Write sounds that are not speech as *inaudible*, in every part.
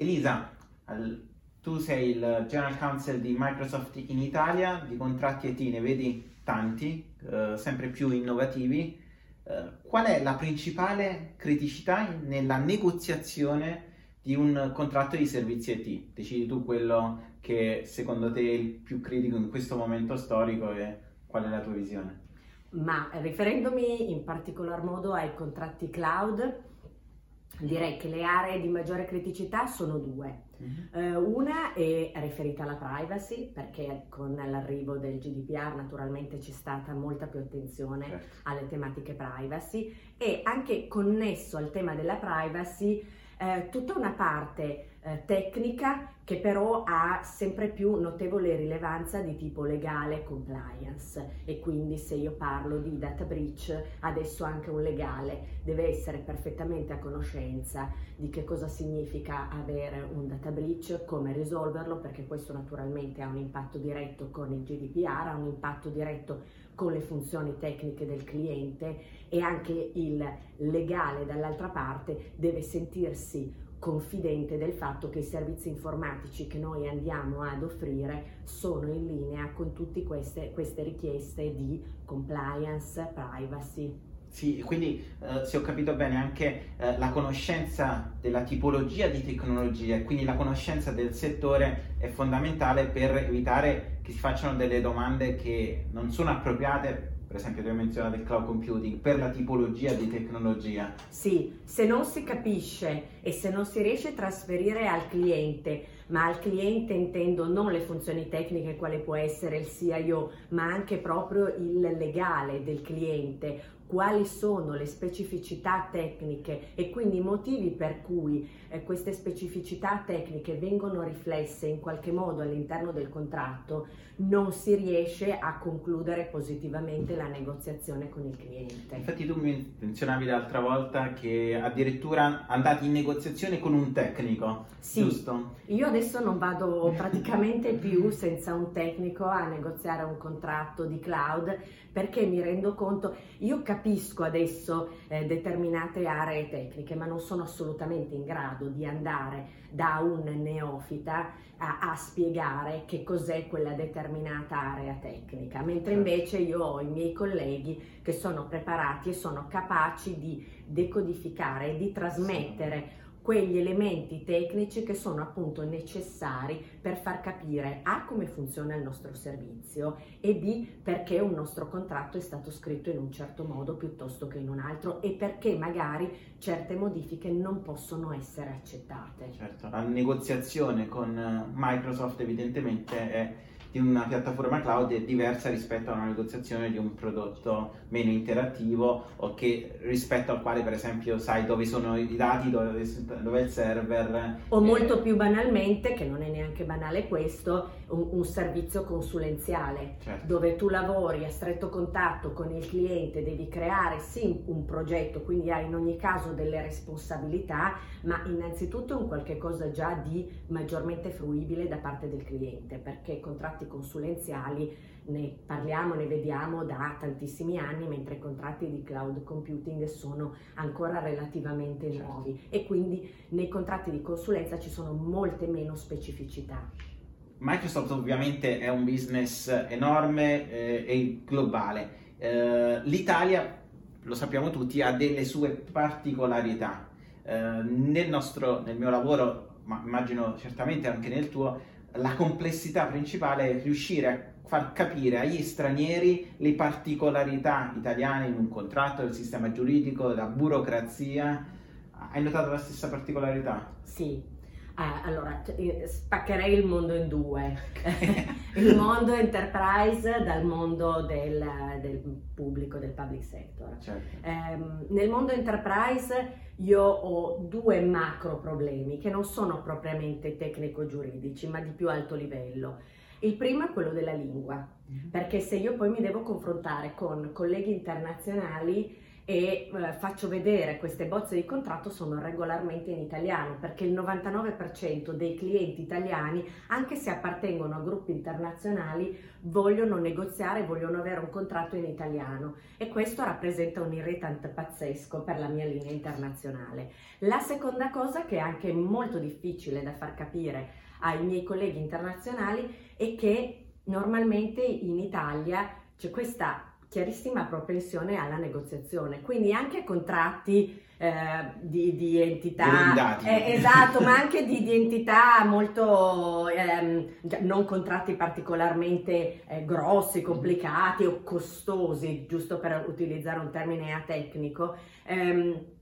Elisa, tu sei il General Counsel di Microsoft in Italia, di contratti IT ne vedi tanti, eh, sempre più innovativi. Eh, qual è la principale criticità nella negoziazione di un contratto di servizi IT? Decidi tu quello che secondo te è il più critico in questo momento storico e qual è la tua visione? Ma riferendomi in particolar modo ai contratti cloud, direi che le aree di maggiore criticità sono due. Eh, una è riferita alla privacy, perché con l'arrivo del GDPR naturalmente c'è stata molta più attenzione Certo. alle tematiche privacy e anche connesso al tema della privacy eh, tutta una parte eh, tecnica che però ha sempre più notevole rilevanza di tipo legale compliance. E quindi se io parlo di data breach adesso anche un legale deve essere perfettamente a conoscenza di che cosa significa avere un data breach, come risolverlo perché questo naturalmente ha un impatto diretto con il GDPR, ha un impatto diretto con le funzioni tecniche del cliente e anche il legale dall'altra parte deve sentirsi confidente del fatto che i servizi informatici che noi andiamo ad offrire sono in linea con tutte queste, queste richieste di compliance, privacy. Sì, quindi eh, se ho capito bene anche eh, la conoscenza della tipologia di tecnologia e quindi la conoscenza del settore è fondamentale per evitare che si facciano delle domande che non sono appropriate, per esempio hai menzionato il cloud computing, per la tipologia di tecnologia. Sì, se non si capisce e se non si riesce a trasferire al cliente, ma al cliente intendo non le funzioni tecniche quale può essere il CIO, ma anche proprio il legale del cliente, quali sono le specificità tecniche e quindi i motivi per cui eh, queste specificità tecniche vengono riflesse in qualche modo all'interno del contratto, non si riesce a concludere positivamente la negoziazione con il cliente. Infatti tu mi menzionavi l'altra volta che addirittura andati in negoziazione con un tecnico, Sì. giusto? Io adesso non vado *laughs* praticamente più senza un tecnico a negoziare un contratto di cloud perché mi rendo conto, io capisco adesso eh, determinate aree tecniche, ma non sono assolutamente in grado di andare da un neofita a, a spiegare che cos'è quella determinata area tecnica, mentre Certo. invece io ho i miei colleghi che sono preparati e sono capaci di decodificare e di trasmettere quegli elementi tecnici che sono appunto necessari per far capire A come funziona il nostro servizio e B perché un nostro contratto è stato scritto in un certo modo piuttosto che in un altro e perché magari certe modifiche non possono essere accettate. Certo, la negoziazione con Microsoft evidentemente è di una piattaforma cloud è diversa rispetto a una negoziazione di un prodotto meno interattivo o che rispetto al quale per esempio sai dove sono i dati, dove, dove è il server. O eh, molto più banalmente, che non è neanche banale questo, un, un servizio consulenziale. certo. dove tu lavori a stretto contatto con il cliente, devi creare sì un progetto, quindi hai in ogni caso delle responsabilità, ma innanzitutto un qualche cosa già di maggiormente fruibile da parte del cliente, perché i contratti consulenziali ne parliamo, ne vediamo da tantissimi anni, mentre i contratti di cloud computing sono ancora relativamente Certo. nuovi e quindi nei contratti di consulenza ci sono molte meno specificità. Microsoft ovviamente è un business enorme eh, e globale. Eh, L'Italia, lo sappiamo tutti, ha delle sue particolarità. Eh, nel, nostro, nel mio lavoro, ma immagino certamente anche nel tuo, la complessità principale è riuscire a far capire agli stranieri le particolarità italiane in un contratto, del sistema giuridico, della burocrazia. Hai notato la stessa particolarità? Sì, Ah, allora eh, spaccherei il mondo in due, *laughs* il mondo enterprise dal mondo del, del pubblico, del public sector. Certo. Ehm, nel mondo enterprise io ho due macro problemi che non sono propriamente tecnico-giuridici, ma di più alto livello. Il primo è quello della lingua, perché se io poi mi devo confrontare con colleghi internazionali e eh, faccio vedere queste bozze di contratto sono regolarmente in italiano perché il 99% dei clienti italiani, anche se appartengono a gruppi internazionali, vogliono negoziare, vogliono avere un contratto in italiano e questo rappresenta un irritant pazzesco per la mia linea internazionale. La seconda cosa che è anche molto difficile da far capire ai miei colleghi internazionali è che normalmente in Italia c'è questa chiarissima propensione alla negoziazione, quindi anche contratti eh, di, di, entità, eh, esatto, ma anche di, di entità molto, ehm, non contratti particolarmente eh, grossi, complicati o costosi, giusto per utilizzare un termine atecnico. Ehm,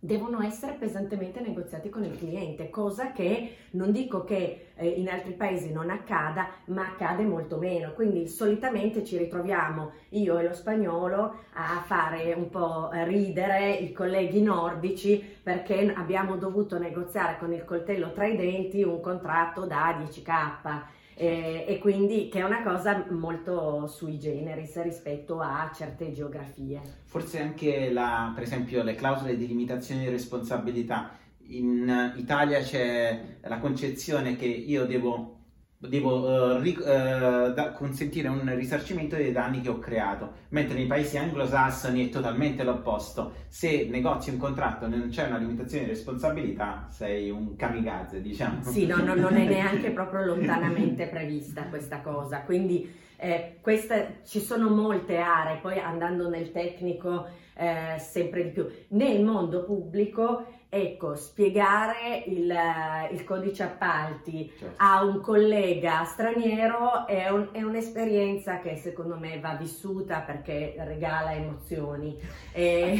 devono essere pesantemente negoziati con il cliente, cosa che non dico che eh, in altri paesi non accada, ma accade molto meno. Quindi solitamente ci ritroviamo io e lo spagnolo a fare un po' ridere i colleghi nordici perché abbiamo dovuto negoziare con il coltello tra i denti un contratto da 10k eh, e quindi che è una cosa molto sui generis rispetto a certe geografie. Forse anche la, per esempio le clausole di limitazione di responsabilità. In Italia c'è la concezione che io devo devo uh, ric- uh, da- consentire un risarcimento dei danni che ho creato, mentre nei paesi anglosassoni è totalmente l'opposto. Se negozi un contratto e non c'è una limitazione di responsabilità, sei un kamikaze, diciamo. Sì, no, no non è *laughs* neanche proprio lontanamente prevista questa cosa, quindi eh, queste, ci sono molte aree, poi andando nel tecnico eh, sempre di più. Nel mondo pubblico Ecco, spiegare il, il codice appalti certo. a un collega straniero è, un, è, un'esperienza che secondo me va vissuta perché regala emozioni. è,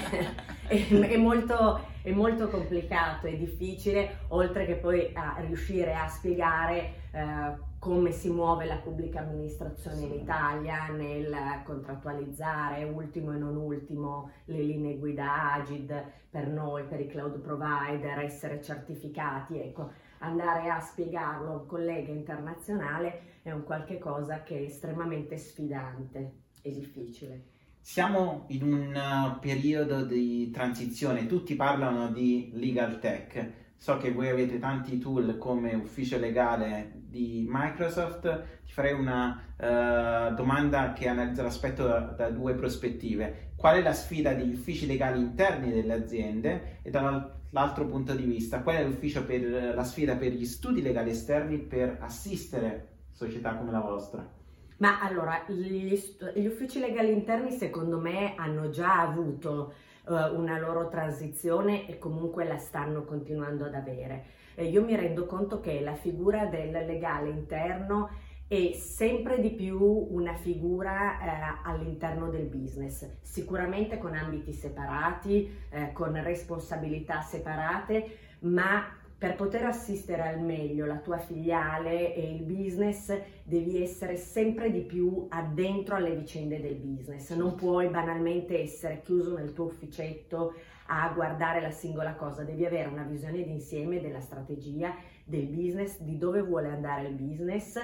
è, *laughs* è, molto, è molto complicato, è difficile, oltre che poi a riuscire a spiegare eh, come si muove la pubblica amministrazione in Italia nel contrattualizzare, ultimo e non ultimo, le linee guida Agid per noi, per i cloud provider, essere certificati, ecco, andare a spiegarlo a un collega internazionale è un qualche cosa che è estremamente sfidante e difficile. Siamo in un uh, periodo di transizione, tutti parlano di legal tech. So che voi avete tanti tool come ufficio legale di Microsoft. Ti farei una uh, domanda che analizza l'aspetto da, da, due prospettive. Qual è la sfida degli uffici legali interni delle aziende e dall'altro punto di vista, qual è per, la sfida per gli studi legali esterni per assistere società come la vostra? Ma allora, gli, gli, uffici legali interni secondo me hanno già avuto una loro transizione e comunque la stanno continuando ad avere. Eh, io mi rendo conto che la figura del legale interno è sempre di più una figura eh, all'interno del business, sicuramente con ambiti separati, eh, con responsabilità separate, ma per poter assistere al meglio la tua filiale e il business devi essere sempre di più addentro alle vicende del business. Non puoi banalmente essere chiuso nel tuo ufficetto a guardare la singola cosa, devi avere una visione d'insieme della strategia, del business, di dove vuole andare il business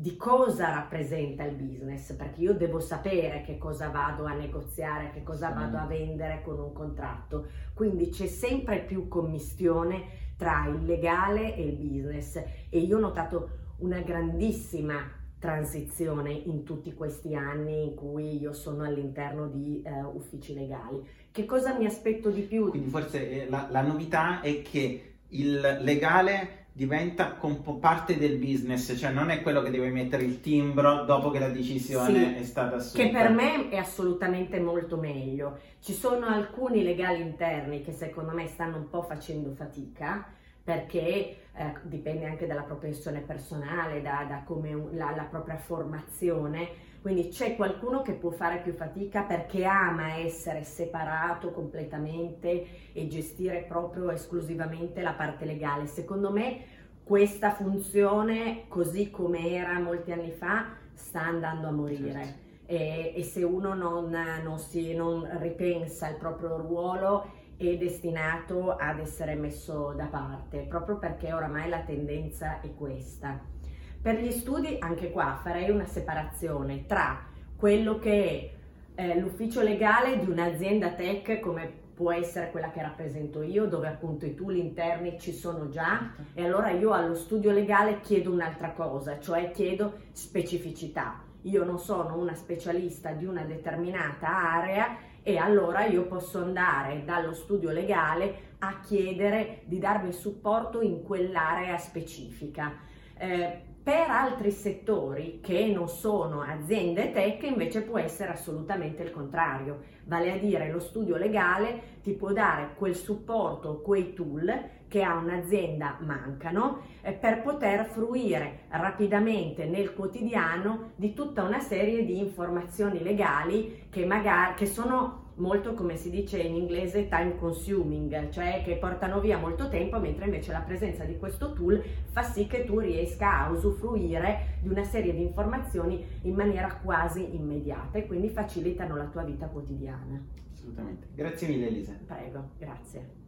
di cosa rappresenta il business, perché io devo sapere che cosa vado a negoziare, che cosa vado a vendere con un contratto. Quindi c'è sempre più commistione tra il legale e il business e io ho notato una grandissima transizione in tutti questi anni in cui io sono all'interno di uh, uffici legali. Che cosa mi aspetto di più? Quindi forse eh, la, la novità è che il legale diventa parte del business, cioè non è quello che deve mettere il timbro dopo che la decisione sì, è stata assunta. Che per me è assolutamente molto meglio. Ci sono alcuni legali interni che secondo me stanno un po' facendo fatica perché eh, dipende anche dalla propensione personale, da, da come la, la propria formazione. Quindi c'è qualcuno che può fare più fatica perché ama essere separato completamente e gestire proprio esclusivamente la parte legale. Secondo me questa funzione, così come era molti anni fa, sta andando a morire. Certo. E, e, se uno non, non, si, non ripensa il proprio ruolo è destinato ad essere messo da parte, proprio perché oramai la tendenza è questa. Per gli studi, anche qua farei una separazione tra quello che è eh, l'ufficio legale di un'azienda tech come può essere quella che rappresento io, dove appunto i tool interni ci sono già e allora io allo studio legale chiedo un'altra cosa, cioè chiedo specificità. Io non sono una specialista di una determinata area e allora io posso andare dallo studio legale a chiedere di darmi supporto in quell'area specifica. Eh, per altri settori che non sono aziende tech invece può essere assolutamente il contrario, vale a dire lo studio legale ti può dare quel supporto, quei tool che a un'azienda mancano eh, per poter fruire rapidamente nel quotidiano di tutta una serie di informazioni legali che magari che sono molto come si dice in inglese time consuming, cioè che portano via molto tempo, mentre invece la presenza di questo tool fa sì che tu riesca a usufruire di una serie di informazioni in maniera quasi immediata e quindi facilitano la tua vita quotidiana. Assolutamente. Grazie mille Elisa. Prego, grazie.